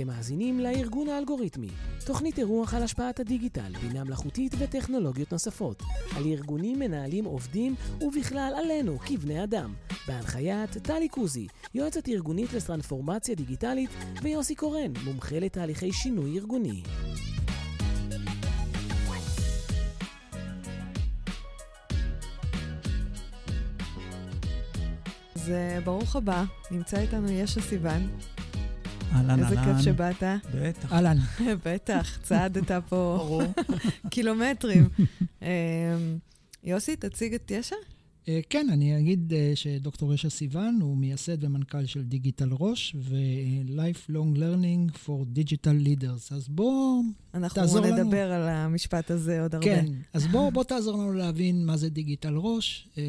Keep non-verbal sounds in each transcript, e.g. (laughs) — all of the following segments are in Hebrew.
אתם מאזינים לארגון האלגוריתמי, תוכנית אירוח על השפעת הדיגיטל, בינה מלאכותית וטכנולוגיות נוספות, על ארגונים, מנהלים, עובדים, ובכלל עלינו, כבני אדם, בהנחיית טלי קוזי, יועצת ארגונית לטרנספורמציה דיגיטלית, ויוסי קורן, מומחה לתהליכי שינוי ארגוני. אז אה, ברוך הבא, נמצא איתנו ישע סיוון. אהלן, אהלן. איזה כיף שבאת. בטח. אהלן. (laughs) בטח, צעדת פה ברור. (laughs) קילומטרים. (laughs) אמ, יוסי, תציג את ישע. אה, כן, אני אגיד אה, שדוקטור רשע סיוון הוא מייסד ומנכ"ל של דיגיטל ראש ו-Lifelong Learning for Digital Leaders. אז בוא אנחנו תעזור לנו. נדבר על המשפט הזה עוד הרבה. כן, אז בוא, בוא תעזור לנו להבין מה זה דיגיטל ראש, אה,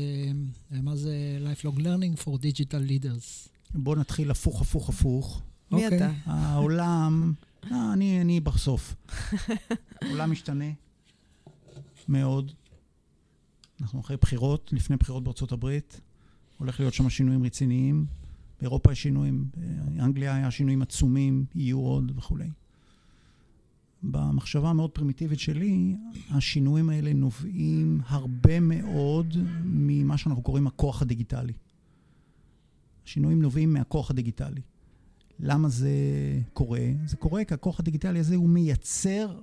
ומה זה Lifelong Learning for Digital Leaders. בואו נתחיל הפוך, הפוך, הפוך. מי אוקיי. אתה? העולם, אה, אני, אני בסוף. העולם משתנה מאוד. אנחנו אחרי בחירות, לפני בחירות בארצות הברית. הולך להיות שם שינויים רציניים. באירופה יש שינויים, באנגליה היה שינויים עצומים, יהיו עוד וכולי. במחשבה המאוד פרימיטיבית שלי, השינויים האלה נובעים הרבה מאוד ממה שאנחנו קוראים הכוח הדיגיטלי. השינויים נובעים מהכוח הדיגיטלי. למה זה קורה? זה קורה כי הכוח הדיגיטלי הזה הוא מייצר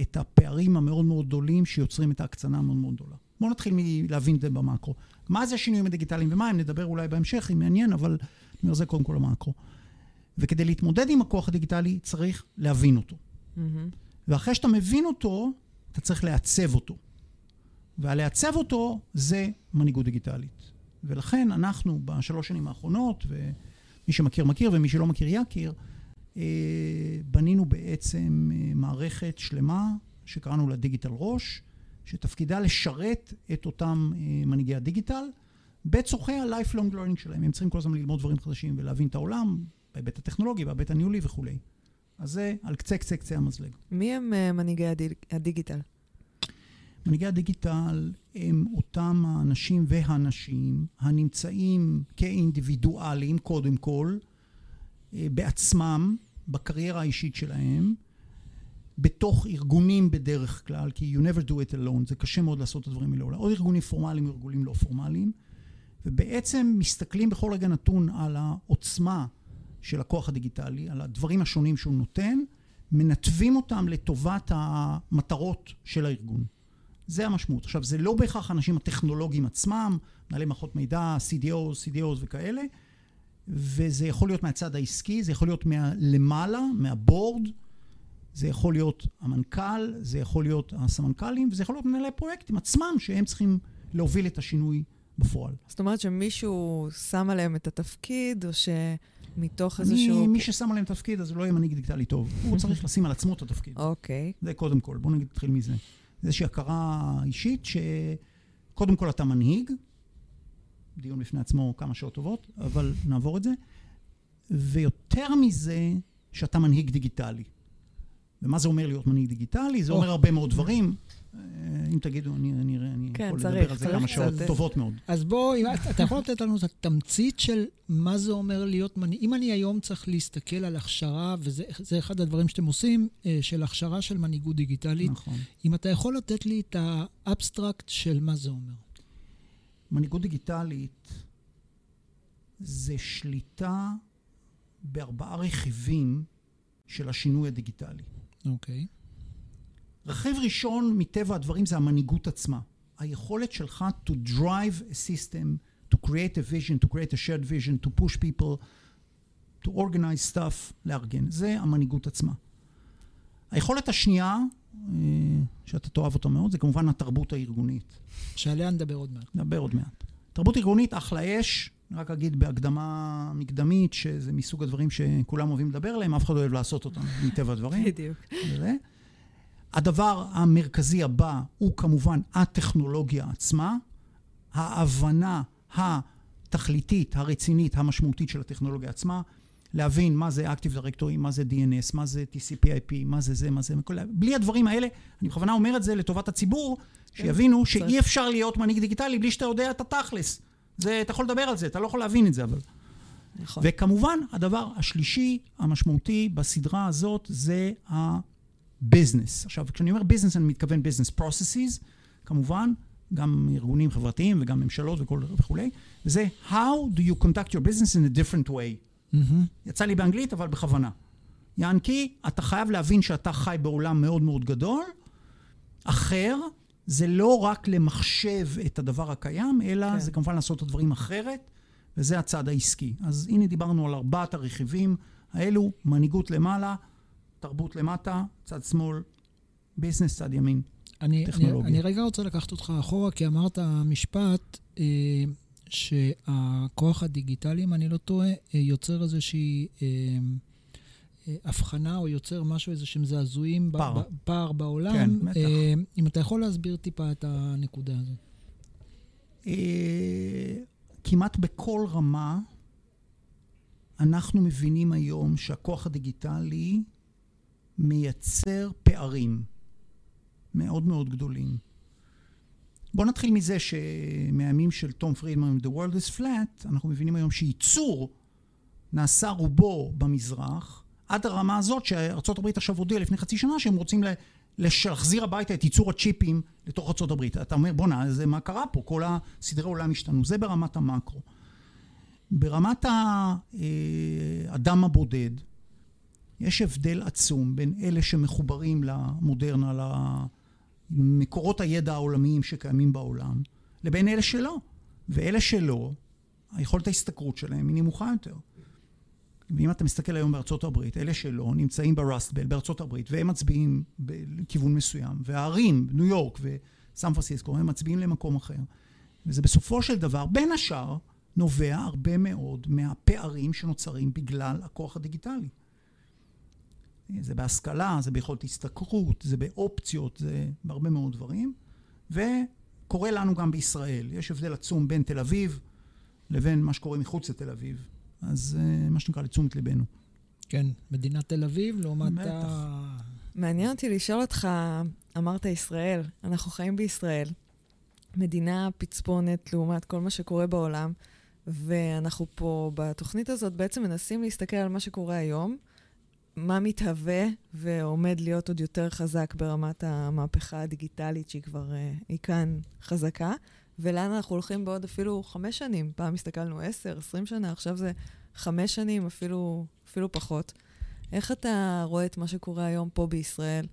את הפערים המאוד מאוד גדולים שיוצרים את ההקצנה המאוד מאוד גדולה. בואו נתחיל מלהבין את זה במאקרו. מה זה השינויים הדיגיטליים ומה הם? נדבר אולי בהמשך, אם מעניין, אבל אני אומר זה קודם כל המאקרו. וכדי להתמודד עם הכוח הדיגיטלי צריך להבין אותו. מהמם. ואחרי שאתה מבין אותו, אתה צריך לעצב אותו. והלעצב אותו זה מנהיגות דיגיטלית. ולכן אנחנו בשלוש שנים האחרונות, ומי שמכיר מכיר ומי שלא מכיר יכיר, אה, בנינו בעצם אה, מערכת שלמה שקראנו לה דיגיטל ראש, שתפקידה לשרת את אותם אה, מנהיגי הדיגיטל בצורכי ה-lifelong learning שלהם. הם צריכים כל הזמן ללמוד דברים חדשים ולהבין את העולם בהיבט הטכנולוגי, בהיבט הניהולי וכולי. אז זה על קצה קצה קצה המזלג. מי הם אה, מנהיגי הדיג- הדיגיטל? מנהיגי הדיגיטל הם אותם האנשים והנשים הנמצאים כאינדיבידואלים, קודם כל, אה, בעצמם, בקריירה האישית שלהם, בתוך ארגונים בדרך כלל, כי you never do it alone, זה קשה מאוד לעשות את הדברים האלה, או ארגונים פורמליים או ארגונים לא פורמליים, ובעצם מסתכלים בכל רגע נתון על העוצמה של הכוח הדיגיטלי, על הדברים השונים שהוא נותן, מנתבים אותם לטובת המטרות של הארגון. זה המשמעות. עכשיו, זה לא בהכרח האנשים הטכנולוגיים עצמם, מנהלי מערכות מידע, CDOs, CDOs וכאלה, וזה יכול להיות מהצד העסקי, זה יכול להיות מלמעלה, מהבורד, זה יכול להיות המנכ"ל, זה יכול להיות הסמנכ"לים, וזה יכול להיות מנהלי פרויקטים עצמם, שהם צריכים להוביל את השינוי בפועל. זאת אומרת שמישהו שם עליהם את התפקיד, או שמתוך אני, איזשהו... מי ששם עליהם תפקיד, אז הוא לא יהיה מנהיג דיגיטלי טוב. הוא (laughs) צריך לשים על עצמו את התפקיד. אוקיי. זה קודם כל, בואו נגיד, נתחיל מזה. זה איזושהי הכרה אישית שקודם כל אתה מנהיג, דיון בפני עצמו כמה שעות טובות, אבל נעבור את זה, ויותר מזה, שאתה מנהיג דיגיטלי. ומה זה אומר להיות מנהיג דיגיטלי? זה או. אומר הרבה מאוד דברים. אה, אם תגידו, אני, אני, אני כן, יכול צריך, לדבר על זה כמה שעות קצת. טובות מאוד. אז בוא, אם, אתה- יכול לתת לנו את התמצית של מה זה אומר להיות מנהיג? אם אני היום צריך להסתכל על הכשרה, וזה זה אחד הדברים שאתם עושים, אה, של הכשרה של מנהיגות דיגיטלית, נכון. אם אתה יכול לתת לי את האבסטרקט של מה זה אומר. מנהיגות דיגיטלית זה שליטה בארבעה רכיבים של השינוי הדיגיטלי. אוקיי. רכיב ראשון, מטבע הדברים, זה המנהיגות עצמה. היכולת שלך to drive a system, to create a vision, to create a shared vision, to push people, to organize stuff, לארגן. זה המנהיגות עצמה. היכולת השנייה, אה, שאתה תאהב אותה מאוד, זה כמובן התרבות הארגונית. שעליה נדבר עוד מעט. נדבר עוד מעט. תרבות ארגונית, אחלה אש. רק אגיד בהקדמה מקדמית, שזה מסוג הדברים שכולם אוהבים לדבר עליהם, אף אחד לא אוהב לעשות אותם, מטבע הדברים. בדיוק. וזה. הדבר המרכזי הבא הוא כמובן הטכנולוגיה עצמה, ההבנה התכליתית, הרצינית, המשמעותית של הטכנולוגיה עצמה, להבין מה זה Active Directory, מה זה DNS, מה זה TCP/IP, מה זה זה, מה זה... כל... בלי הדברים האלה, אני בכוונה אומר את זה לטובת הציבור, שיבינו שאי אפשר להיות מנהיג דיגיטלי בלי שאתה יודע את התכלס. זה, אתה יכול לדבר על זה, אתה לא יכול להבין את זה, אבל... נכון. וכמובן, הדבר השלישי המשמעותי בסדרה הזאת זה ה business. עכשיו, כשאני אומר business, אני מתכוון business processes, כמובן, גם ארגונים חברתיים וגם ממשלות וכל, וכולי, וזה How do you conduct your business in a different way. מהמם. יצא לי באנגלית, אבל בכוונה. יענקי, אתה חייב להבין שאתה חי בעולם מאוד מאוד גדול, אחר, זה לא רק למחשב את הדבר הקיים, אלא כן. זה כמובן לעשות את הדברים אחרת, וזה הצד העסקי. אז הנה דיברנו על ארבעת הרכיבים האלו, מנהיגות למעלה, תרבות למטה, צד שמאל, ביזנס, צד ימין. אני, אני, טכנולוגיה. אני רגע רוצה לקחת אותך אחורה, כי אמרת משפט אה, שהכוח הדיגיטלי, אם אני לא טועה, אה, יוצר איזושהי אה, הבחנה, או יוצר משהו, איזה שהם זעזועים, פער. ב- פער בעולם. כן, בטח. אה, אם אתה יכול להסביר טיפה את הנקודה הזאת. אה, כמעט בכל רמה אנחנו מבינים היום שהכוח הדיגיטלי מייצר פערים מאוד מאוד גדולים. בואו נתחיל מזה שמהימים של תום פרידמן, The World is Flat, אנחנו מבינים היום שייצור נעשה רובו במזרח, עד הרמה הזאת שארה"ב עכשיו הודיעה לפני חצי שנה שהם רוצים להחזיר הביתה את ייצור הצ'יפים לתוך ארה"ב. אתה אומר, בואנה, זה מה קרה פה? כל הסדרי עולם השתנו. זה ברמת המקרו. ברמת האדם הבודד, יש הבדל עצום בין אלה שמחוברים למודרנה, למקורות הידע העולמיים שקיימים בעולם, לבין אלה שלא. ואלה שלא, היכולת ההשתכרות שלהם היא נמוכה יותר. ואם אתה מסתכל היום בארצות הברית, אלה שלא נמצאים ברסטבל בארצות הברית, והם מצביעים בכיוון מסוים, והערים, ניו יורק וסן פרנסיסקו, הם מצביעים למקום אחר. וזה בסופו של דבר, בין השאר, נובע הרבה מאוד מהפערים שנוצרים בגלל הכוח הדיגיטלי. זה בהשכלה, זה ביכולת השתכרות, זה באופציות, זה בהרבה מאוד דברים. וקורה לנו גם בישראל. יש הבדל עצום בין תל אביב לבין מה שקורה מחוץ לתל אביב. אז אה, מה שנקרא לתשומת ליבנו. כן, מדינת תל אביב לעומת בטח. ה... מעניין אותי לשאול אותך, אמרת ישראל, אנחנו חיים בישראל, מדינה פצפונת לעומת כל מה שקורה בעולם, ואנחנו פה בתוכנית הזאת בעצם מנסים להסתכל על מה שקורה היום, מה מתהווה ועומד להיות עוד יותר חזק ברמת המהפכה הדיגיטלית שהיא כבר, אה, היא כאן חזקה, ולאן אנחנו הולכים בעוד אפילו חמש שנים. פעם הסתכלנו עשר, עשרים שנה, עכשיו זה חמש שנים, אפילו, אפילו פחות. איך אתה רואה את מה שקורה היום פה בישראל?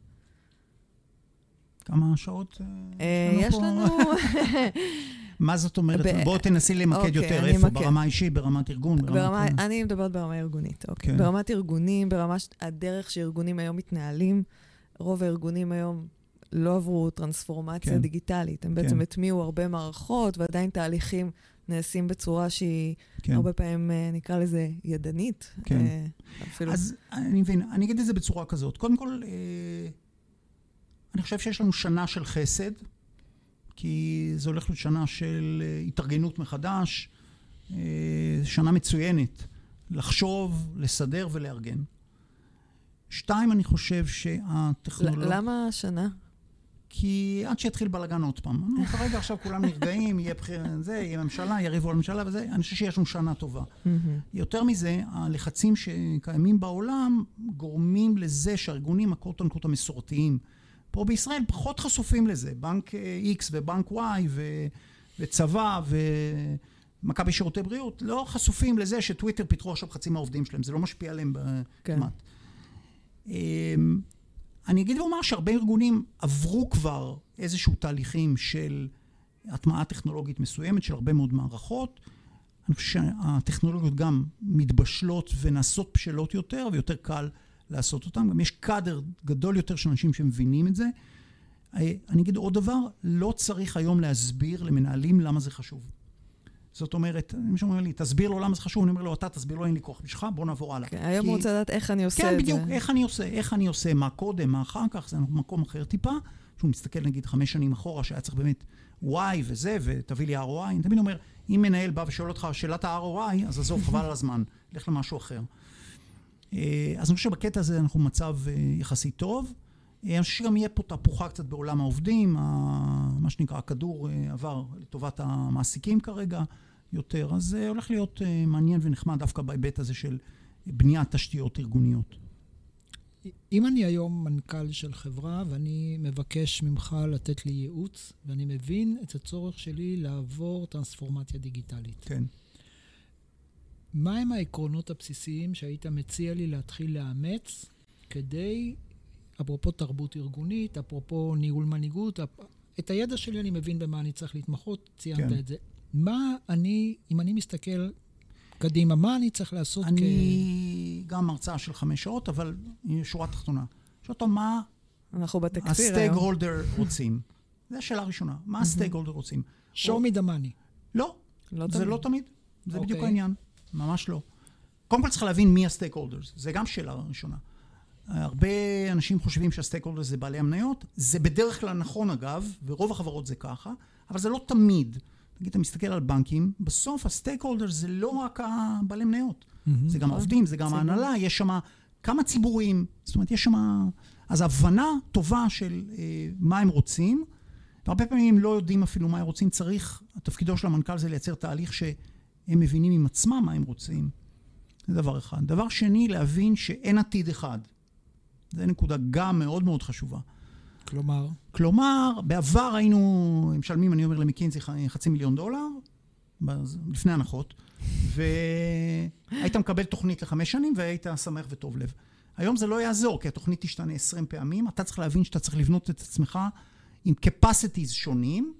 כמה שעות אה, אה, יש פה? לנו... (laughs) מה זאת אומרת? ב- בואו תנסי למקד אוקיי, יותר. איפה? אמקד. ברמה האישית, ברמת ארגון? ברמת... ברמה, אה, אני מדברת ברמה ארגונית, אוקיי. כן. ברמת ארגונים, ברמה הדרך שארגונים היום מתנהלים, רוב הארגונים היום לא עברו טרנספורמציה כן. דיגיטלית. הם כן. בעצם הטמיעו הרבה מערכות, ועדיין תהליכים נעשים בצורה שהיא כן. הרבה פעמים, אה, נקרא לזה, ידנית. כן. אה, אפילו... אז אני מבין, אני אגיד את זה בצורה כזאת. קודם כל, אה, אני חושב שיש לנו שנה של חסד, כי זה הולך להיות שנה של התארגנות מחדש, שנה מצוינת לחשוב, לסדר ולארגן. שתיים, אני חושב שהטכנולוגיה... למה השנה? כי עד שיתחיל בלאגן עוד פעם. נו, כרגע עכשיו כולם נרגעים, יהיה בחיר... זה, יהיה ממשלה, יריבו על ממשלה וזה, אני חושב שיש לנו שנה טובה. יותר מזה, הלחצים שקיימים בעולם גורמים לזה שהארגונים הקוט אנקוט המסורתיים פה בישראל פחות חשופים לזה. בנק אה, X ובנק Y ו... וצבא ומכבי שירותי בריאות לא חשופים לזה שטוויטר פיתחו עכשיו חצי מהעובדים שלהם, זה לא משפיע עליהם כן. כמעט. אמ, אני אגיד ואומר שהרבה ארגונים עברו כבר איזשהו תהליכים של הטמעה טכנולוגית מסוימת של הרבה מאוד מערכות. אני חושב שהטכנולוגיות גם מתבשלות ונעשות בשלות יותר ויותר קל לעשות אותן. גם יש קאדר גדול יותר של אנשים שמבינים את זה. אה, אני אגיד עוד דבר, לא צריך היום להסביר למנהלים למה זה חשוב. זאת אומרת, מישהו אומר לי, תסביר לו למה זה חשוב, אני אומר לו, אתה תסביר לו, אין לי כוח בשבילך, בוא נעבור הלאה. כן, היום הוא רוצה לדעת איך אני עושה כן, את בדיוק, זה. איך אני עושה, איך אני עושה, מה קודם, מה אחר כך, זה מקום אחר טיפה. שהוא מסתכל נגיד חמש שנים אחורה, שהיה צריך באמת Y וזה, ותביא לי ROI, אני תמיד אומר, אם מנהל בא ושואל אותך שאלת ה-ROI, אז עזוב, (laughs) חבל על הזמן, לך למשהו אחר. אה, אז אני חושב שבקטע הזה אנחנו במצב אה, יחסית טוב. אה, אני חושב שגם יהיה פה תהפוכה קצת בעולם העובדים, מה שנקרא, הכדור אה, עבר לטובת המעסיקים כרגע. יותר. אז זה הולך להיות אה, מעניין ונחמד דווקא בהיבט הזה של בניית תשתיות ארגוניות. אם אני היום מנכ"ל של חברה ואני מבקש ממך לתת לי ייעוץ, ואני מבין את הצורך שלי לעבור טרנספורמציה דיגיטלית. כן. מהם העקרונות הבסיסיים שהיית מציע לי להתחיל לאמץ כדי, אפרופו תרבות ארגונית, אפרופו ניהול מנהיגות, אפ... את הידע שלי אני מבין במה אני צריך להתמחות, ציינת כן. את זה. מה אני, אם אני מסתכל קדימה, מה אני צריך לעשות אני גם הרצאה של חמש שעות, אבל שורה תחתונה. שואל אותו מה אנחנו בתקציר היום. הולדר רוצים. (laughs) זו השאלה הראשונה. מה הסטייק הולדר רוצים? כ- show me the money? לא, לא זה תמיד. לא תמיד. זה בדיוק אוקיי. העניין. ממש לא. קודם כל צריך להבין מי ה stakeholders. זה גם שאלה ראשונה. הרבה אנשים חושבים שה stakeholders זה בעלי המניות. זה בדרך כלל נכון אגב, ורוב החברות זה ככה, אבל זה לא תמיד. נגיד, אתה מסתכל על בנקים, בסוף ה stakeholders זה לא רק הבעלי מניות. זה גם העובדים, זה גם. ההנהלה, יש שם כמה ציבורים. זאת אומרת, יש שם... אז הבנה טובה של אה, מה הם רוצים, והרבה פעמים לא יודעים אפילו מה הם רוצים. צריך, תפקידו של המנכ"ל זה לייצר תהליך שהם מבינים עם עצמם מה הם רוצים. זה דבר אחד. דבר שני, להבין שאין עתיד אחד. זו נקודה גם מאוד מאוד חשובה. כלומר, כלומר, בעבר היינו משלמים, אני אומר למקינזי, חצי מיליון דולר, לפני הנחות, והיית מקבל תוכנית לחמש שנים והיית שמח וטוב לב. היום זה לא יעזור, כי התוכנית תשתנה עשרים פעמים, אתה צריך להבין שאתה צריך לבנות את עצמך עם capacities שונים,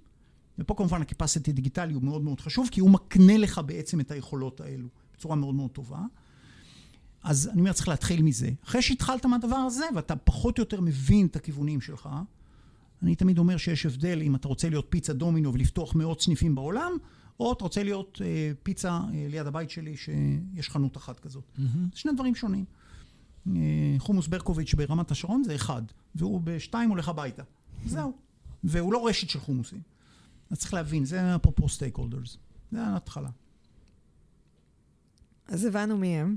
ופה כמובן ה-capacity דיגיטלי הוא מאוד מאוד חשוב, כי הוא מקנה לך בעצם את היכולות האלו בצורה מאוד מאוד טובה. אז אני אומר, צריך להתחיל מזה. אחרי שהתחלת מהדבר הזה, ואתה פחות או יותר מבין את הכיוונים שלך, אני תמיד אומר שיש הבדל אם אתה רוצה להיות פיצה דומינו ולפתוח מאות סניפים בעולם, או אתה רוצה להיות אה, פיצה אה, ליד הבית שלי שיש חנות אחת כזאת. זה שני דברים שונים. אה, חומוס ברקוביץ' ברמת השרון זה אחד, והוא בשתיים הולך הביתה. זהו. והוא לא רשת של חומוסים. אז צריך להבין, זה אפרופו סטייק הולדרס. זה ההתחלה. אז הבנו מי הם,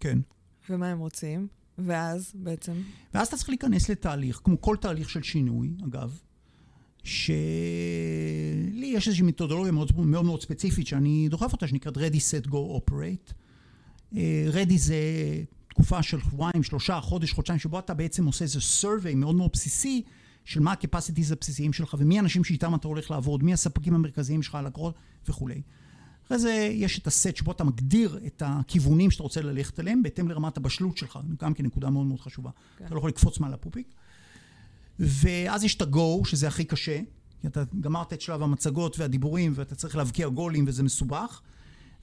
כן. ומה הם רוצים, ואז בעצם, ואז אתה צריך להיכנס לתהליך, כמו כל תהליך של שינוי, אגב, שלי יש איזושהי מתודולוגיה מאוד מאוד, מאוד ספציפית שאני דוחף אותה, שנקראת Ready, Set, Go, Operate. אה, Ready זה תקופה של שבועיים, שלושה, חודש, חודשיים, שבו אתה בעצם עושה איזה survey מאוד מאוד בסיסי של מה ה-capacities הבסיסיים שלך ומי האנשים שאיתם אתה הולך לעבוד, מי הספקים המרכזיים שלך, הלקוחות וכולי. אחרי זה יש את הסט שבו אתה מגדיר את הכיוונים שאתה רוצה ללכת אליהם בהתאם לרמת הבשלות שלך, גם כן נקודה מאוד מאוד חשובה. כן. אתה לא יכול לקפוץ מעל הפופיק. ואז יש את ה-go, שזה הכי קשה, כי אתה גמרת את שלב המצגות והדיבורים ואתה צריך להבקיע גולים וזה מסובך.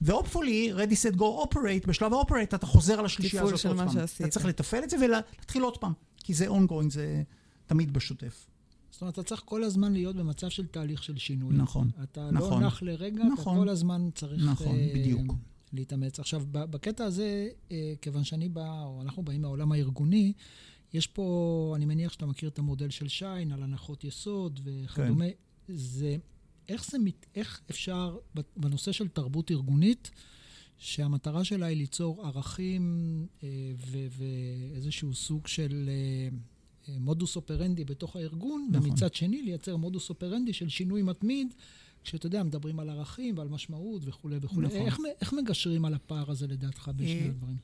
ו-hopefully, ready, set, go, operate, בשלב ה-operate אתה חוזר על השלישייה הזאת עוד פעם. אתה צריך לתפעל את זה ולהתחיל עוד פעם, כי זה ongoing, זה תמיד בשוטף. זאת אומרת, אתה צריך כל הזמן להיות במצב של תהליך של שינוי. נכון, אתה נכון. לא נח לרגע, נכון. אתה כל הזמן צריך נכון, אה, בדיוק. להתאמץ. עכשיו, בקטע הזה, אה, כיוון שאני בא, או אנחנו באים מהעולם הארגוני, יש פה, אני מניח שאתה מכיר את המודל של שיין על הנחות יסוד וכדומה. כן. זה, איך זה, מת- איך אפשר, בנושא של תרבות ארגונית, שהמטרה שלה היא ליצור ערכים אה, ואיזשהו סוג של אה, מודוס אופרנדי בתוך הארגון, נכון. ומצד שני לייצר מודוס אופרנדי של שינוי מתמיד, כשאתה יודע, מדברים על ערכים ועל משמעות וכולי וכולי. נכון. איך, איך מגשרים על הפער הזה לדעתך בשני אה, הדברים?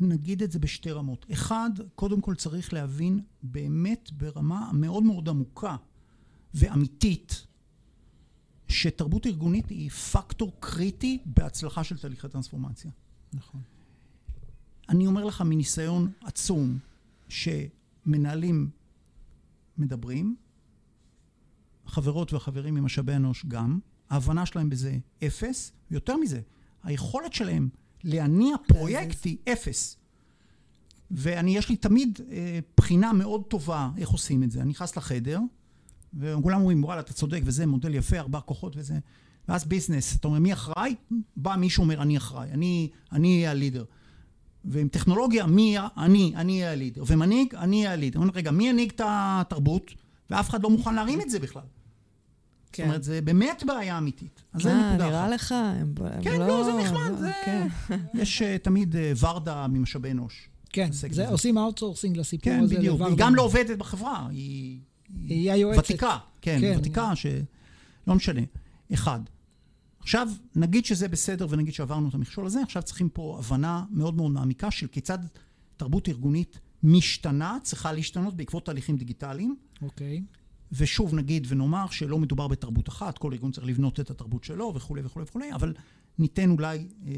נגיד את זה בשתי רמות. אחד, קודם כל צריך להבין באמת ברמה מאוד מאוד עמוקה ואמיתית, שתרבות ארגונית היא פקטור קריטי בהצלחה של תהליכי טרנספורמציה. נכון. אני אומר לך מניסיון עצום, שמנהלים מדברים, החברות והחברים ממשאבי אנוש גם, ההבנה שלהם בזה אפס, ויותר מזה, היכולת שלהם להניע פרויקט היא אפס. ואני, יש לי תמיד אה, בחינה מאוד טובה איך עושים את זה. אני נכנס לחדר, וכולם אומרים, וואלה, אתה צודק, וזה מודל יפה, ארבעה כוחות וזה. ואז business, אתה אומר, מי אחראי? בא מישהו אומר, אני אחראי, אני אני אהיה ה leader. ועם טכנולוגיה, מי אני, אני אהיה ה leader. ומנהיג, אני אהיה ה leader. אומרים, רגע, מי ינהיג את התרבות? ואף אחד לא מוכן להרים את זה בכלל. זאת אומרת, זה באמת בעיה אמיתית. אז זה אה, נקודה נראה אחת. לך? הם הם כן, לא, זה נחמד, לא, זה- כן. (laughs) יש אה, תמיד ורדה ממשאבי אנוש. כן, זה, בזה. עושים outsourcing לסיפור כן, הזה. בדיוק. לוורדה. היא גם לא עובדת בחברה, היא... היא היועצת. ותיקה, כן, כן. ותיקה ש... לא משנה. אחד. עכשיו, נגיד שזה בסדר ונגיד שעברנו את המכשול הזה, עכשיו צריכים פה הבנה מאוד מאוד מעמיקה של כיצד תרבות ארגונית משתנה, צריכה להשתנות בעקבות תהליכים דיגיטליים. אוקיי. ושוב נגיד ונאמר שלא מדובר בתרבות אחת, כל ארגון צריך לבנות את התרבות שלו וכולי וכולי וכולי, אבל ניתן אולי אה,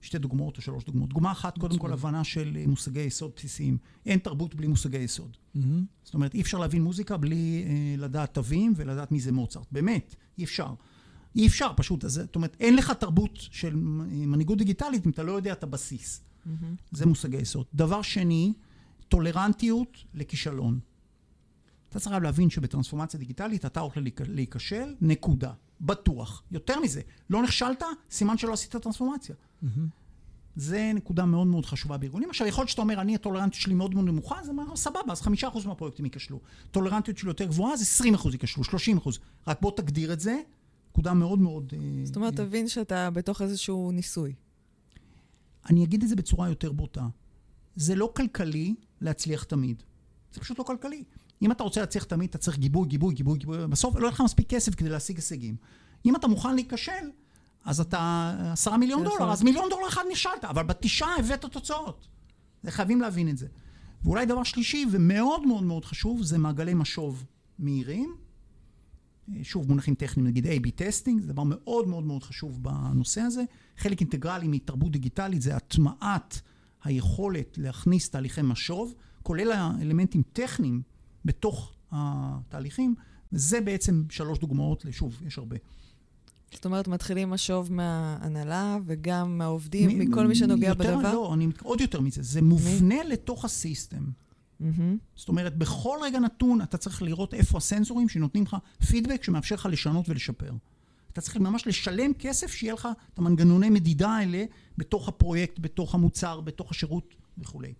שתי דוגמאות או שלוש דוגמאות. דוגמה אחת, קודם כל הבנה של אה, מושגי יסוד בסיסיים. אין תרבות בלי מושגי יסוד. Mm-hmm. זאת אומרת, אי אפשר להבין מוזיקה בלי אה, לדעת תווים ולדעת מי זה מוצרט. באמת, אי אפשר. אי אפשר פשוט. אז, זאת אומרת, אין לך תרבות של מנהיגות דיגיטלית אם אתה לא יודע את הבסיס. Mm-hmm. זה מושגי יסוד. דבר שני, טולרנטיות לכישלון. אתה צריך להבין שבטרנספורמציה דיגיטלית אתה הולך להיכשל, נקודה. בטוח. יותר מזה, לא נכשלת, סימן שלא עשית טרנספורמציה. Mm-hmm. זה נקודה מאוד מאוד חשובה בארגונים. עכשיו, יכול להיות שאתה אומר, אני, הטולרנטיות שלי מאוד מאוד נמוכה, אז אומר, סבבה, אז חמישה אחוז מהפרויקטים ייכשלו. טולרנטיות שלי יותר גבוהה, אז עשרים אחוז ייכשלו, שלושים אחוז. רק בוא תגדיר את זה, נקודה מאוד מאוד... אה, זאת אומרת, אה, תבין שאתה בתוך איזשהו ניסוי. אני אגיד את זה בצורה יותר בוטה. זה לא כלכלי להצליח תמיד. זה פשוט לא כלכלי. אם אתה רוצה להצליח תמיד, אתה צריך גיבוי, גיבוי, גיבוי, גיבוי. בסוף לא יהיה לך מספיק כסף כדי להשיג הישגים. אם אתה מוכן להיכשל, אז אתה עשרה מיליון דולר, אז מיליון דולר אחד נכשלת, אבל בתשעה הבאת תוצאות. חייבים להבין את זה. ואולי דבר שלישי, ומאוד מאוד מאוד חשוב, זה מעגלי משוב מהירים. שוב, מונחים טכניים, נגיד A-B testing, זה דבר מאוד מאוד מאוד חשוב בנושא הזה. חלק אינטגרלי מתרבות דיגיטלית זה הטמעת היכולת להכניס תהליכי משוב, כולל האלמנטים טכניים בתוך התהליכים, וזה בעצם שלוש דוגמאות, שוב, יש הרבה. זאת אומרת, מתחילים משוב מההנהלה וגם מהעובדים, מ- מכל מי שנוגע יותר, בדבר? לא, אני, עוד יותר מזה, זה מובנה מ- לתוך הסיסטם. Mm-hmm. זאת אומרת, בכל רגע נתון אתה צריך לראות איפה הסנסורים שנותנים לך פידבק שמאפשר לך לשנות ולשפר. אתה צריך ממש לשלם כסף שיהיה לך את המנגנוני מדידה האלה בתוך הפרויקט, בתוך המוצר, בתוך השירות וכולי.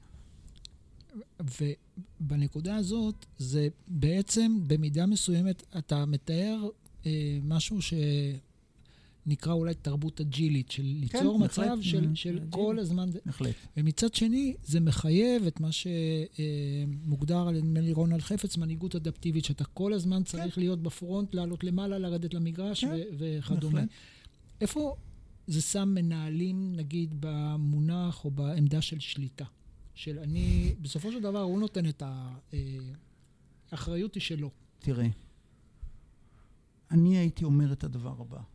ובנקודה הזאת, זה בעצם במידה מסוימת, אתה מתאר אה, משהו שנקרא אולי תרבות אג'ילית, של כן, ליצור כן, מצב מחלט, של, mm, של כל הזמן... בהחלט. ומצד שני, זה מחייב את מה שמוגדר על נדמה לי רונלד חפץ, מנהיגות אדפטיבית, שאתה כל הזמן כן. צריך כן. להיות בפרונט, לעלות למעלה, לרדת למגרש כן, וכדומה. איפה זה שם מנהלים, נגיד, במונח או בעמדה של שליטה? של אני, בסופו של דבר הוא נותן את האחריות היא שלו. תראה, אני הייתי אומר את הדבר הבא.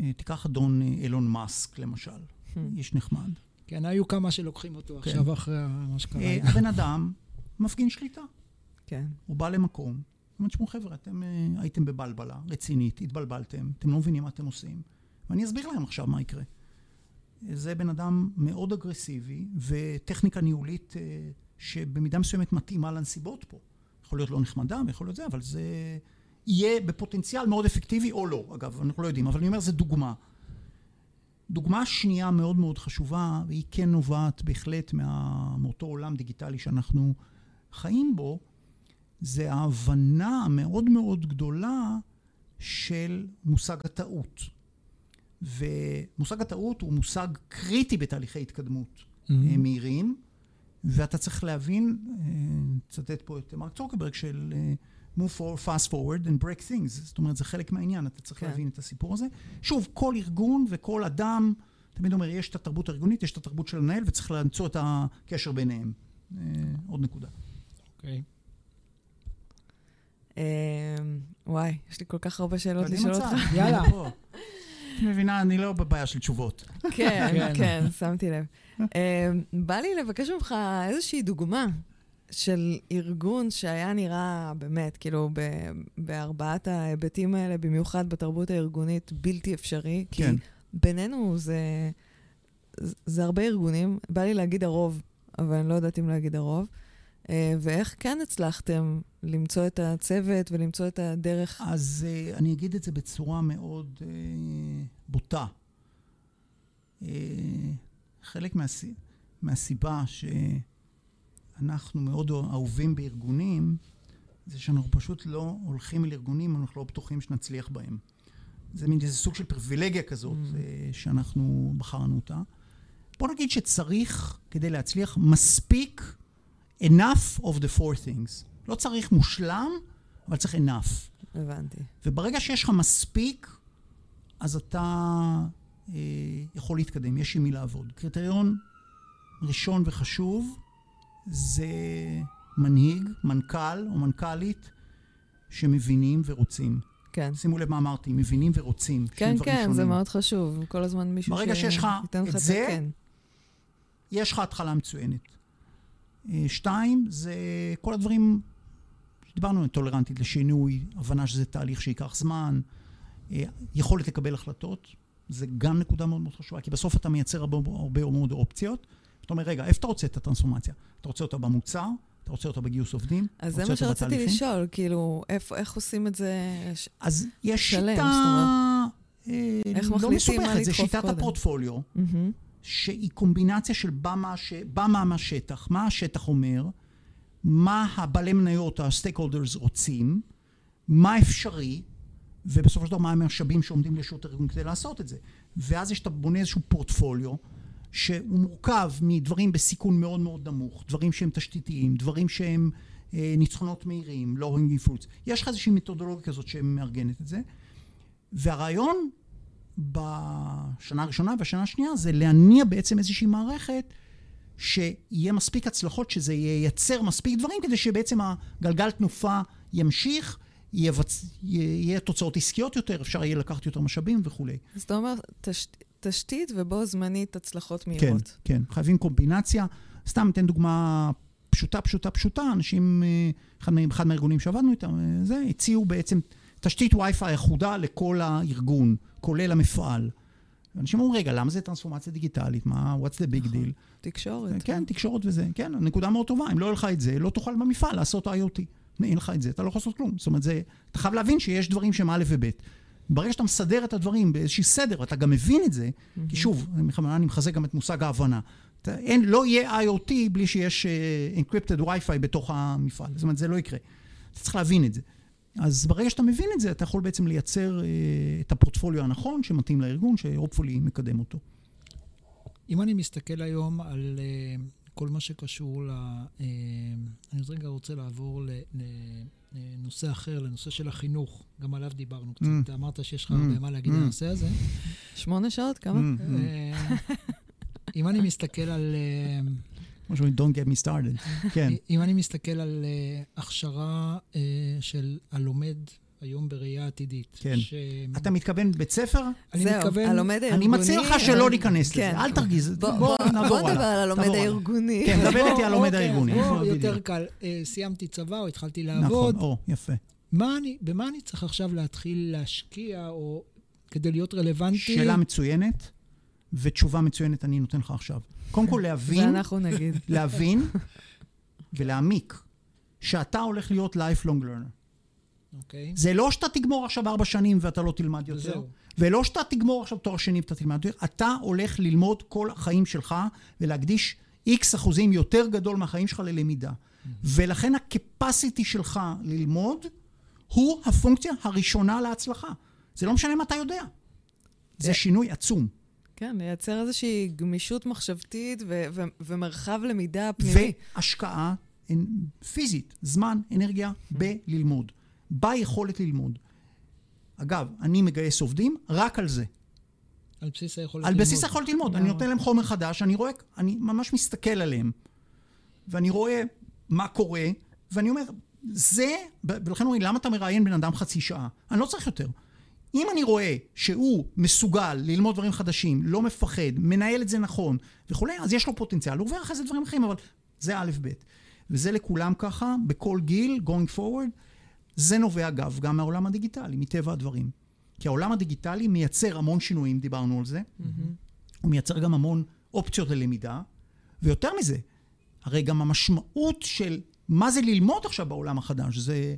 אה, תיקח אדון אה, אילון מאסק, למשל, hmm. איש נחמד. כן, היו כמה שלוקחים אותו כן. עכשיו אחרי מה שקרה. אה, הבן אדם מפגין שליטה. כן. הוא בא למקום, הוא אומר, תשמעו חבר'ה, אתם הייתם בבלבלה רצינית, התבלבלתם, אתם לא מבינים מה אתם עושים, ואני אסביר להם עכשיו מה יקרה. זה בן אדם מאוד אגרסיבי וטכניקה ניהולית אה, שבמידה מסוימת מתאימה לנסיבות פה. יכול להיות לא נחמדה ויכול להיות זה, אבל זה יהיה בפוטנציאל מאוד אפקטיבי או לא. אגב, אנחנו לא יודעים, אבל אני אומר, זה דוגמה. דוגמה שנייה מאוד מאוד חשובה, והיא כן נובעת בהחלט מה, מאותו עולם דיגיטלי שאנחנו חיים בו, זה ההבנה המאוד מאוד גדולה של מושג הטעות. ומושג הטעות הוא מושג קריטי בתהליכי התקדמות mm-hmm. מהירים, ואתה צריך להבין, נצטט אה, פה את מרק צורקברג של אה, move forward, fast forward and break things, זאת אומרת זה חלק מהעניין, אתה צריך כן. להבין את הסיפור הזה. שוב, כל ארגון וכל אדם, תמיד אומר, יש את התרבות הארגונית, יש את התרבות של המנהל, וצריך למצוא את הקשר ביניהם. עוד נקודה. אוקיי. וואי, יש לי כל כך הרבה שאלות לשאול אותך. יאללה. (laughs) את מבינה, אני לא בבעיה של תשובות. כן, כן, כן, שמתי לב. אמ, בא לי לבקש ממך איזושהי דוגמה של ארגון שהיה נראה באמת, כאילו, בארבעת ההיבטים האלה, במיוחד בתרבות הארגונית, בלתי אפשרי. כן. כי בינינו זה, זה הרבה ארגונים. בא לי להגיד הרוב, אבל אני לא יודעת אם להגיד הרוב. אה, ואיך כן הצלחתם למצוא את הצוות ולמצוא את הדרך? אז uh, אני אגיד את זה בצורה מאוד uh, בוטה. Uh, חלק מהסי... מהסיבה שאנחנו מאוד אהובים בארגונים, זה שאנחנו פשוט לא הולכים אל ארגונים, אנחנו לא בטוחים שנצליח בהם. זה מין איזה סוג של פריבילגיה כזאת mm. uh, שאנחנו בחרנו אותה. בוא נגיד שצריך, כדי להצליח, מספיק enough of the four things. לא צריך מושלם, אבל צריך enough. הבנתי. וברגע שיש לך מספיק, אז אתה אה, יכול להתקדם, יש עם מי לעבוד. קריטריון ראשון וחשוב זה מנהיג, מנכ"ל או מנכ"לית שמבינים ורוצים. כן. שימו לב מה אמרתי, מבינים ורוצים. כן, כן, שונים. זה מאוד חשוב. כל הזמן מישהו ברגע שיש לך את זה, כן. יש לך התחלה מצוינת. אה, שתיים, זה כל הדברים שדיברנו, טולרנטית לשינוי, הבנה שזה תהליך שייקח זמן, אה, יכולת לקבל החלטות, זה גם נקודה מאוד מאוד חשובה, כי בסוף אתה מייצר הרבה, הרבה מאוד אופציות. אתה אומר, רגע, איפה אתה רוצה את הטרנספורמציה? אתה רוצה אותה במוצר? אתה רוצה אותה בגיוס עובדים? אז זה מה שרציתי לשאול, כאילו, איפה, איך עושים את זה אז יש שלם, שיטה... אה, איך לא קודם? זה שיטת הפורטפוליו, mm-hmm. שהיא קומבינציה של בא. בא מה מהשטח. מה השטח אומר? מה הבעלי מניות, הסטייק הולדרס רוצים? מה אפשרי? ובסופו של דבר מה המשאבים שעומדים לרשות הארגון כדי לעשות את זה. ואז יש, אתה בונה איזשהו פורטפוליו שהוא מורכב מדברים בסיכון מאוד מאוד נמוך, דברים שהם תשתיתיים, דברים שהם אה, ניצחונות מהירים, לא הינגי פרוטס. יש לך איזושהי מתודולוגיה כזאת שמארגנת את זה. והרעיון בשנה הראשונה והשנה השנייה זה להניע בעצם איזושהי מערכת שיהיה מספיק הצלחות, שזה ייצר מספיק דברים כדי שבעצם הגלגל תנופה ימשיך. יבצ... יהיה תוצאות עסקיות יותר, אפשר יהיה לקחת יותר משאבים וכולי. אז אתה אומר, תש... תשתית ובו זמנית הצלחות מהירות. כן, כן. חייבים קומבינציה. סתם אתן דוגמה פשוטה, פשוטה, פשוטה. אנשים, אה, אחד, אחד מהארגונים שעבדנו איתם, אה, זה, הציעו בעצם תשתית וי-פיי אחודה לכל הארגון, כולל המפעל. אנשים אומרים, רגע, למה זה טרנספורמציה דיגיטלית? מה, what's the big deal? תקשורת. כן, כן, תקשורת וזה. כן, נקודה מאוד טובה. אם לא יהיה לך את זה, לא תוכל במפעל לעשות IoT. אין לך את זה, אתה לא יכול לעשות כלום. זאת אומרת, זה, אתה חייב להבין שיש דברים שהם א' וב'. ברגע שאתה מסדר את הדברים באיזשהי סדר, ואתה גם מבין את זה, mm-hmm. כי שוב, אני מחזק גם את מושג ההבנה. אתה, אין, לא יהיה IoT בלי שיש uh, encrypted Wi-Fi בתוך המפעל. זאת אומרת, זה לא יקרה. אתה צריך להבין את זה. אז ברגע שאתה מבין את זה, אתה יכול בעצם לייצר uh, את הפורטפוליו הנכון שמתאים לארגון, שהופפולי מקדם אותו. אם אני מסתכל היום על uh, כל מה שקשור ל... Uh, אני רגע רוצה לעבור ל... לנושא אחר, לנושא של החינוך. גם עליו דיברנו קצת. Mm. אמרת שיש לך mm. הרבה מה להגיד mm. על הנושא הזה. שמונה שעות? כמה? Mm. אם אני מסתכל על... כמו שאומרים, Don't get me started. (laughs) כן. אם אני מסתכל על הכשרה של הלומד היום בראייה עתידית. כן. ש... אתה מתכוון בית ספר? אני זהו, מתכוון... הלומד הארגוני... אני מציע לך שלא ניכנס כן. לזה, אל תרגיז. בוא, בוא, בוא, בוא נדבר על הלומד הארגוני. כן, דבר איתי על הלומד הארגוני. בוא, יותר קל. אה, סיימתי צבא או התחלתי לעבוד. נכון, או, יפה. מה אני, במה אני צריך עכשיו להתחיל להשקיע, או כדי להיות רלוונטי? שאלה מצוינת, ותשובה מצוינת אני נותן לך עכשיו. קודם כל להבין... זה אנחנו נגיד. להבין ולהעמיק שאתה הולך להיות lifelong learner. אוקיי. זה לא שאתה תגמור עכשיו ארבע שנים ואתה לא תלמד יותר. זהו. ולא שאתה תגמור עכשיו תואר שני ואתה תלמד יותר. אתה הולך ללמוד כל החיים שלך ולהקדיש איקס אחוזים יותר גדול מהחיים שלך ללמידה. Mm-hmm. ולכן הקפסיטי שלך ללמוד הוא הפונקציה הראשונה להצלחה. זה לא משנה מה אתה יודע. זה שינוי עצום. כן, לייצר איזושהי גמישות מחשבתית ו- ו- ומרחב למידה פנימי. והשקעה פיזית, זמן, אנרגיה, mm-hmm. בללמוד. ביכולת ללמוד. אגב, אני מגייס עובדים רק על זה. על בסיס היכולת ללמוד. על בסיס היכולת ללמוד. אני נותן להם חומר חדש, אני רואה, אני ממש מסתכל עליהם, ואני רואה מה קורה, ואני אומר, זה, ולכן אומרים, למה אתה מראיין בן אדם חצי שעה? אני לא צריך יותר. אם אני רואה שהוא מסוגל ללמוד דברים חדשים, לא מפחד, מנהל את זה נכון וכולי, אז יש לו פוטנציאל. הוא עובר אחרי זה דברים אחרים, אבל זה א' ב'. וזה לכולם ככה, בכל גיל, going forward. זה נובע, אגב, גם מהעולם הדיגיטלי, מטבע הדברים. כי העולם הדיגיטלי מייצר המון שינויים, דיברנו על זה. Mm-hmm. הוא מייצר גם המון אופציות ללמידה, ויותר מזה, הרי גם המשמעות של מה זה ללמוד עכשיו בעולם החדש, זה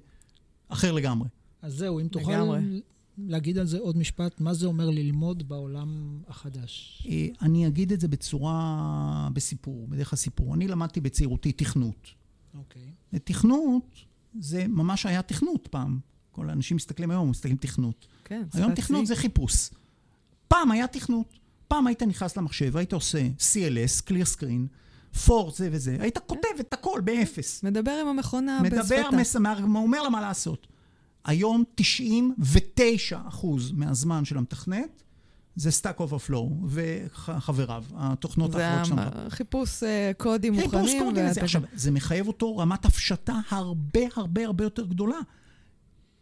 אחר לגמרי. אז זהו, אם תוכל לגמרי. להגיד על זה עוד משפט, מה זה אומר ללמוד בעולם החדש? אה, אני אגיד את זה בצורה, בסיפור, בדרך הסיפור. אני למדתי בצעירותי תכנות. אוקיי. Okay. תכנות זה ממש היה תכנות פעם. כל האנשים מסתכלים היום, מסתכלים תכנות. כן, היום תכנות זה חיפוש. פעם היה תכנות. פעם היית נכנס למחשב, היית עושה CLS, clear screen, פורט זה וזה, היית כותב את הכל באפס. מדבר עם המכונה בשפתה. מדבר, הוא אומר לה מה לעשות. היום 99 אחוז מהזמן של המתכנת זה Stack Overflow וחבריו, התוכנות האחרות שלנו. וחיפוש אה, קודים מוכנים. חיפוש קודים. ואתה... עכשיו, זה מחייב אותו רמת הפשטה הרבה הרבה הרבה יותר גדולה.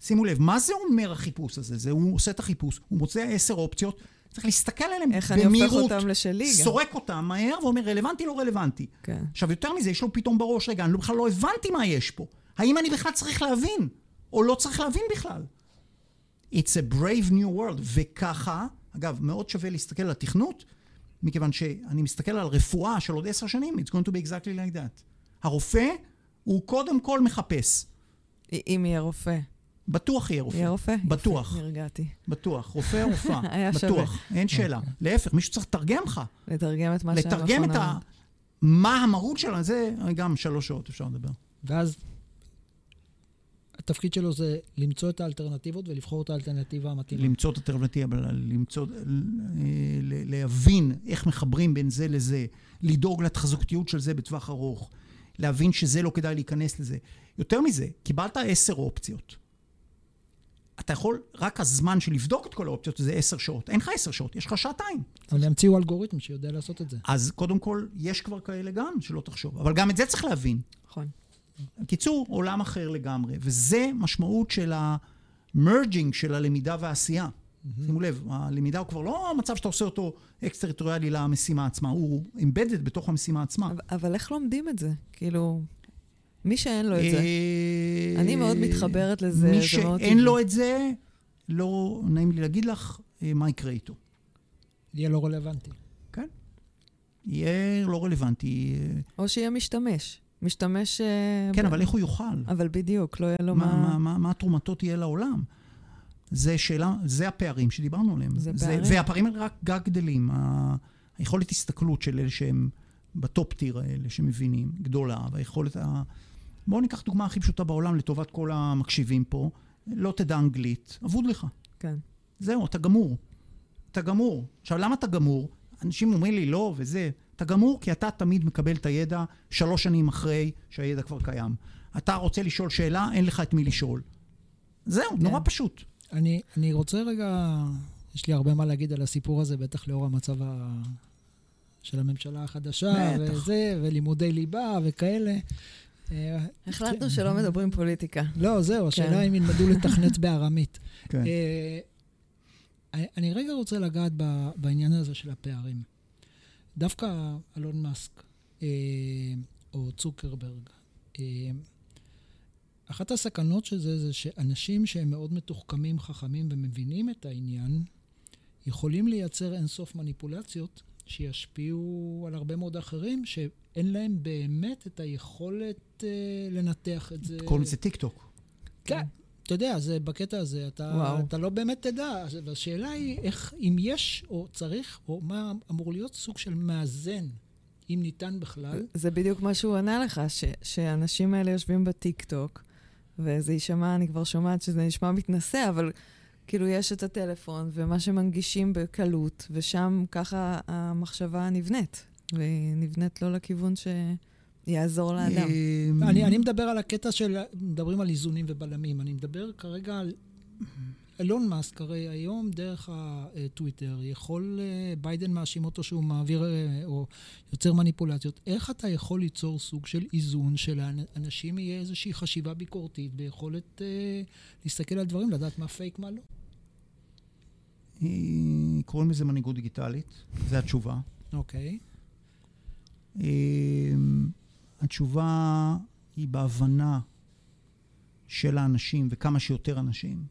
שימו לב, מה זה אומר החיפוש הזה? זה הוא עושה את החיפוש, הוא מוצא עשר אופציות, צריך להסתכל עליהם במהירות. איך אני הופך אותם לשלי גם. סורק אותם מהר ואומר, רלוונטי, לא רלוונטי. כן. עכשיו, יותר מזה, יש לו פתאום בראש, רגע, אני בכלל לא הבנתי מה יש פה. האם אני בכלל צריך להבין, או לא צריך להבין בכלל? It's a brave new world, וככה, אגב, מאוד שווה להסתכל על התכנות, מכיוון שאני מסתכל על רפואה של עוד עשר שנים, it's going to be exactly like that. הרופא, הוא קודם כל מחפש. אם יהיה רופא. בטוח יהיה רופא. יהיה רופא? בטוח. יפה, נרגעתי. בטוח. רופא או רופאה. (laughs) היה שווה. בטוח. אין שאלה. להפך, מישהו צריך לתרגם לך. לתרגם את מה שהמכונה... לתרגם את ה... מה המהות שלה, זה גם שלוש שעות אפשר לדבר. ואז התפקיד שלו זה למצוא את האלטרנטיבות ולבחור את האלטרנטיבה המתאימה. למצוא את האלטרנטיבה, למצוא, להבין איך מחברים בין זה לזה, לדאוג לתחזוקתיות של זה בטווח ארוך, להבין שזה לא כדאי להיכנס לזה. יותר מזה, קיבלת עשר אופציות. אתה יכול, רק הזמן של לבדוק את כל האופציות זה עשר שעות. אין לך עשר שעות, יש לך שעתיים. אבל ימציאו אלגוריתם שיודע לעשות את זה. אז קודם כל, יש כבר כאלה גם, שלא תחשוב. אבל גם את זה צריך להבין. נכון. בקיצור, עולם אחר לגמרי. וזה משמעות של המרג'ינג של הלמידה והעשייה. Mm-hmm. שימו לב, הלמידה הוא כבר לא מצב שאתה עושה אותו אקסטריטוריאלי למשימה עצמה, הוא אמבדד בתוך המשימה עצמה. אבל, אבל איך לומדים את זה? כאילו, מי שאין לו את זה. אני מאוד מתחברת לזה, מי שאין לו את זה, לא נעים לי להגיד לך אה, מה יקרה איתו. יהיה לא רלוונטי. כן. יהיה לא רלוונטי. או שיהיה משתמש. משתמש... אה, כן, ב... אבל איך הוא יוכל? אבל בדיוק, לא יהיה לו מה... מה, מה, מה תרומתו תהיה לעולם? זה שאלה, זה הפערים שדיברנו עליהם. זה פערים. והפערים רק, רק גדלים. היכולת הסתכלות של אלה שהם בטופ טיר האלה, שמבינים, גדולה, והיכולת ה... בואו ניקח דוגמה הכי פשוטה בעולם לטובת כל המקשיבים פה. לא תדע אנגלית, אבוד לך. כן. זהו, אתה גמור. אתה גמור. עכשיו, למה אתה גמור? אנשים אומרים לי לא וזה. אתה גמור כי אתה תמיד מקבל את הידע שלוש שנים אחרי שהידע כבר קיים. אתה רוצה לשאול שאלה, אין לך את מי לשאול. זהו, כן. נורא פשוט. אני, אני רוצה רגע, יש לי הרבה מה להגיד על הסיפור הזה, בטח לאור המצב ה... של הממשלה החדשה, בטח. וזה, ולימודי ליבה וכאלה. החלטנו שלא מדברים פוליטיקה. לא, זהו, השאלה כן. אם ילמדו לתכנת בארמית. כן. אה, אני רגע רוצה לגעת בעניין הזה של הפערים. דווקא אלון מאסק אה, או צוקרברג, אה, אחת הסכנות של זה, זה שאנשים שהם מאוד מתוחכמים, חכמים ומבינים את העניין, יכולים לייצר אינסוף מניפולציות שישפיעו על הרבה מאוד אחרים, שאין להם באמת את היכולת אה, לנתח את זה. קוראים לזה טיק טוק. כן. אתה יודע, זה בקטע הזה, אתה, אתה לא באמת תדע. והשאלה היא איך, אם יש או צריך, או מה אמור להיות סוג של מאזן, אם ניתן בכלל. זה בדיוק מה שהוא ענה לך, ש, שהאנשים האלה יושבים בטיקטוק, וזה יישמע, אני כבר שומעת שזה נשמע מתנשא, אבל כאילו יש את הטלפון, ומה שמנגישים בקלות, ושם ככה המחשבה נבנית. והיא נבנית לא לכיוון ש... יעזור לאדם. אמ, אני, אני מדבר על הקטע של, מדברים על איזונים ובלמים. אני מדבר כרגע על... אילון מאסק, הרי היום דרך הטוויטר, יכול, אה, ביידן מאשים אותו שהוא מעביר אה, או יוצר מניפולציות. איך אתה יכול ליצור סוג של איזון, שלאנשים יהיה איזושהי חשיבה ביקורתית, ביכולת אה, להסתכל על דברים, לדעת מה פייק, מה לא? קוראים לזה מנהיגות דיגיטלית, זו התשובה. אוקיי. Okay. התשובה היא בהבנה של האנשים, וכמה שיותר אנשים,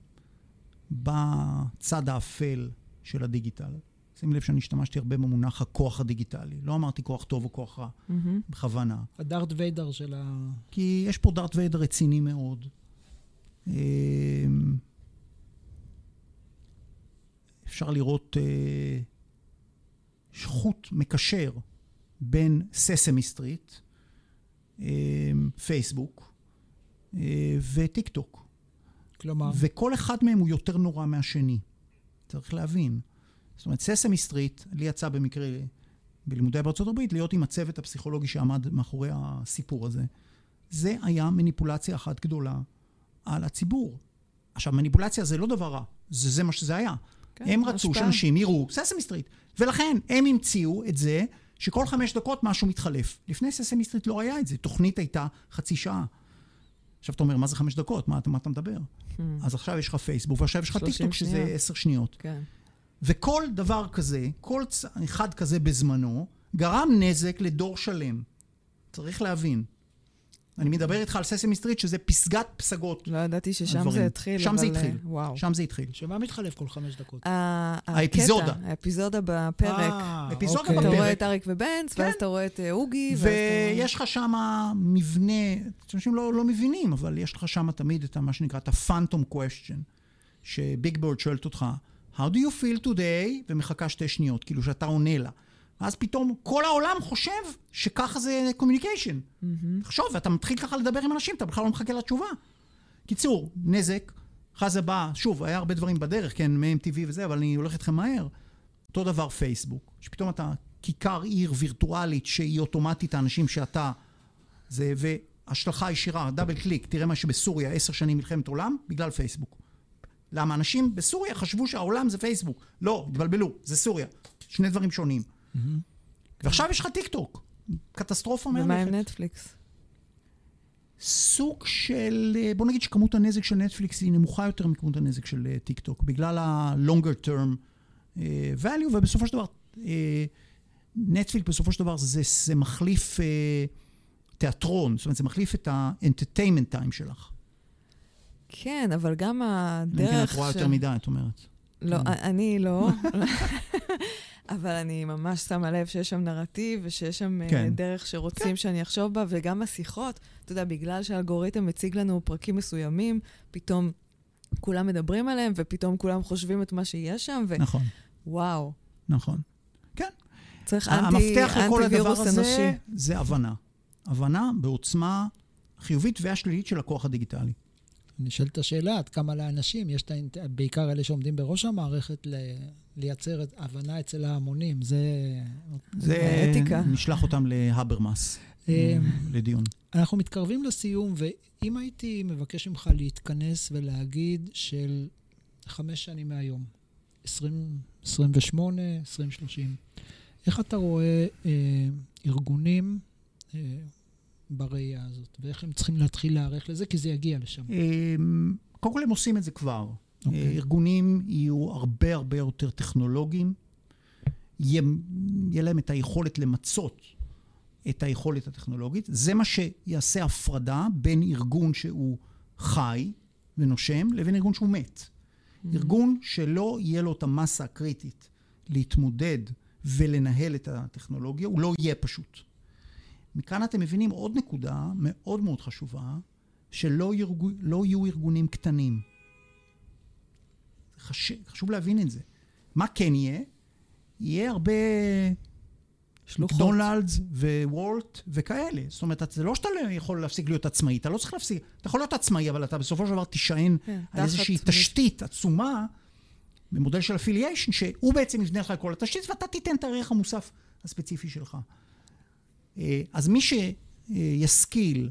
בצד האפל של הדיגיטל. שים לב שאני השתמשתי הרבה במונח הכוח הדיגיטלי. לא אמרתי כוח טוב או כוח רע, mm-hmm. בכוונה. הדארת' ויידר של ה... כי יש פה דארת' ויידר רציני מאוד. אמ, אפשר לראות אה, חוט מקשר בין ססמי סטריט, פייסבוק אה, וטיק טוק. כלומר? וכל אחד מהם הוא יותר נורא מהשני. צריך להבין. זאת אומרת, ססמי סטריט, לי יצא במקרה בלימודי בארצות הברית להיות עם הצוות הפסיכולוגי שעמד מאחורי הסיפור הזה. זה היה מניפולציה אחת גדולה על הציבור. עכשיו, מניפולציה זה לא דבר רע, זה, זה מה שזה היה. כן, הם רצו. שאנשים יראו ססמי סטריט. ולכן הם המציאו את זה שכל חמש דקות משהו מתחלף. לפני ססמי סטריט לא היה את זה, תוכנית הייתה חצי שעה. עכשיו אתה אומר, מה זה חמש דקות? מה, מה אתה מדבר? אז עכשיו יש לך פייסבוק, ועכשיו יש לך 30 טיקטוק שזה. עשר שניות. כן. וכל דבר כזה, כל צ... אחד כזה בזמנו, גרם נזק לדור שלם. צריך להבין. אני מדבר איתך על ססמי סטריט, שזה פסגת פסגות. לא ידעתי ששם הדברים. זה התחיל, שם אבל... זה אה, התחיל. וואו. שם זה התחיל. שמה מתחלף כל חמש דקות? ה- האפיזודה. האפיזודה בפרק. אה, אפיזודה אוקיי. אתה בפרק. רואה את אריק ובנץ, ואז כן. אתה רואה את אה, אוגי, אתה. ויש לך שם מבנה, אנשים לא, לא מבינים, אבל יש לך שם תמיד את מה שנקרא, את ה-phantom question, שביג בורד שואלת אותך, How do you feel today? ומחכה שתי שניות, כאילו שאתה עונה לה. ואז פתאום כל העולם חושב שככה זה communication. תחשוב, ואתה מתחיל ככה לדבר עם אנשים, אתה בכלל לא מחכה לתשובה. קיצור, נזק, חזה בא, שוב, היה הרבה דברים בדרך, כן, מ-MTV וזה, אבל אני הולך איתכם מהר. אותו דבר פייסבוק, שפתאום אתה כיכר עיר וירטואלית שהיא אוטומטית האנשים שאתה... זה, והשלכה ישירה, double click, תראה מה שבסוריה עשר שנים מלחמת עולם, בגלל פייסבוק. למה אנשים בסוריה חשבו שהעולם זה פייסבוק. לא, התבלבלו, זה סוריה. שני דברים שונים. ועכשיו יש לך טיק טוק. קטסטרופה ומה עם מהלכת. נטפליקס? סוג של, אה, בוא נגיד שכמות הנזק של נטפליקס היא נמוכה יותר מכמות הנזק של אה, טיק טוק, בגלל ה-longer term אה, value, ובסופו של דבר, נטפליקס בסופו של דבר זה, זה מחליף תיאטרון, זאת אומרת זה מחליף את ה-entertainment time שלך. כן, אבל גם אלא אם כן הדרך את רואה יותר מדי, את אומרת. לא, כן. אני לא. (laughs) אבל אני ממש שמה לב שיש שם נרטיב ושיש שם אה, כן. דרך שרוצים שאני אחשוב בה, וגם השיחות, אתה יודע, בגלל שהאלגוריתם מציג לנו פרקים מסוימים, פתאום כולם מדברים עליהם, ופתאום כולם חושבים את מה שיש שם, נכון, ווואו, נכון. כן. צריך אנטי, המפתח לכל הדבר הזה אנושי. זה הבנה. הבנה בעוצמה חיובית והשלילית של הכוח הדיגיטלי. נשאלת השאלה, עד כמה לאנשים, יש את האינט... בעיקר אלה שעומדים בראש המערכת, ל... לייצר את הבנה אצל ההמונים. זה... זה אתיקה. נשלח אותם להברמאס, אה, לדיון. אנחנו מתקרבים לסיום, ואם הייתי מבקש ממך להתכנס ולהגיד של חמש שנים מהיום, 2028, 2030, איך אתה רואה אה, ארגונים אה, בראייה הזאת, ואיך הם צריכים להתחיל להיערך לזה, כי זה יגיע לשם. אמ, קודם כל הם עושים את זה כבר. אוקיי. אה, ארגונים יהיו הרבה הרבה יותר טכנולוגיים. יהיה, יהיה להם את היכולת למצות את היכולת הטכנולוגית. זה מה שיעשה הפרדה בין ארגון שהוא חי ונושם לבין ארגון שהוא מת. ארגון שלא יהיה לו את המסה הקריטית להתמודד ולנהל את הטכנולוגיה, הוא לא יהיה פשוט. מכאן אתם מבינים עוד נקודה מאוד מאוד חשובה, שלא ירגו, לא יהיו ארגונים קטנים. חש, חשוב להבין את זה. מה כן יהיה? יהיה הרבה שלוחות. מקדונלדס ווולט וכאלה. זאת אומרת, זה לא שאתה לא יכול להפסיק להיות עצמאי, אתה לא צריך להפסיק, אתה יכול להיות עצמאי, אבל אתה בסופו של דבר תישען כן, על איזושהי תחת תשתית עצומה, במודל של אפיליישן, שהוא בעצם יבנה לך את כל התשתית, ואתה תיתן את הערך המוסף הספציפי שלך. אה, אז מי שישכיל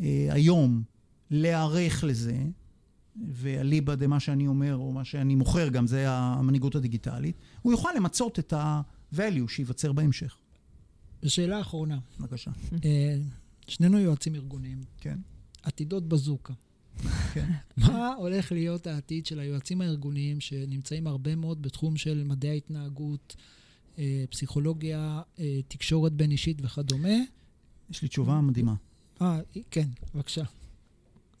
אה, היום להיערך לזה, ואליבא דמה שאני אומר, או מה שאני מוכר גם, זה המנהיגות הדיגיטלית, הוא יוכל למצות את ה-value שייווצר בהמשך. ושאלה אחרונה, בבקשה. אה, שנינו יועצים ארגוניים, כן. עתידות בזוקה. כן. (laughs) מה הולך להיות העתיד של היועצים הארגוניים שנמצאים הרבה מאוד בתחום של מדעי ההתנהגות, פסיכולוגיה, אה, תקשורת בין אישית וכדומה? יש לי תשובה מדהימה. אה, כן, בבקשה.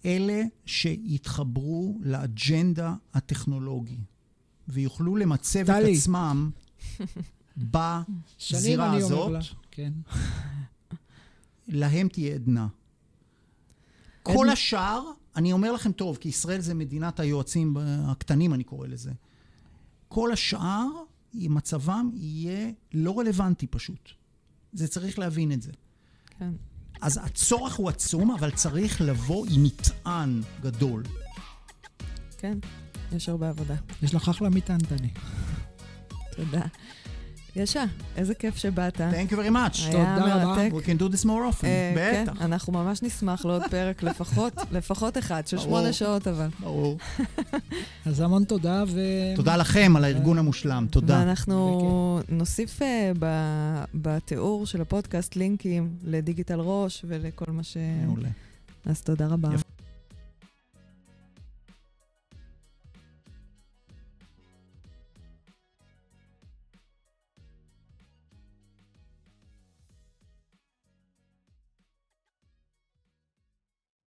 אלה שיתחברו לאג'נדה הטכנולוגי ויוכלו למצב את. עצמם (laughs) בזירה הזאת, לה. כן. להם תהיה עדנה. כל השאר, אני אומר לכם טוב, כי ישראל זה מדינת היועצים הקטנים, אני קורא לזה. כל השאר, מצבם יהיה לא רלוונטי פשוט. זה צריך להבין את זה. כן. אז הצורך הוא עצום, אבל צריך לבוא עם מטען גדול. כן, יש הרבה עבודה. יש לך אחלה מטען, טלי. תודה. ישה, איזה כיף שבאת. Thank you very much. היה תודה רבה. We can do this more often. אה, כן, בטח. אנחנו ממש נשמח לעוד פרק, לפחות, (laughs) לפחות אחד, של. שמונה שעות אבל. ברור. (laughs) אז המון תודה, ו... תודה לכם על הארגון המושלם. תודה. ואנחנו נוסיף אה, ב- בתיאור של הפודקאסט לינקים לדיגיטל ראש ולכל מה ש... מעולה. אז תודה רבה. יפה.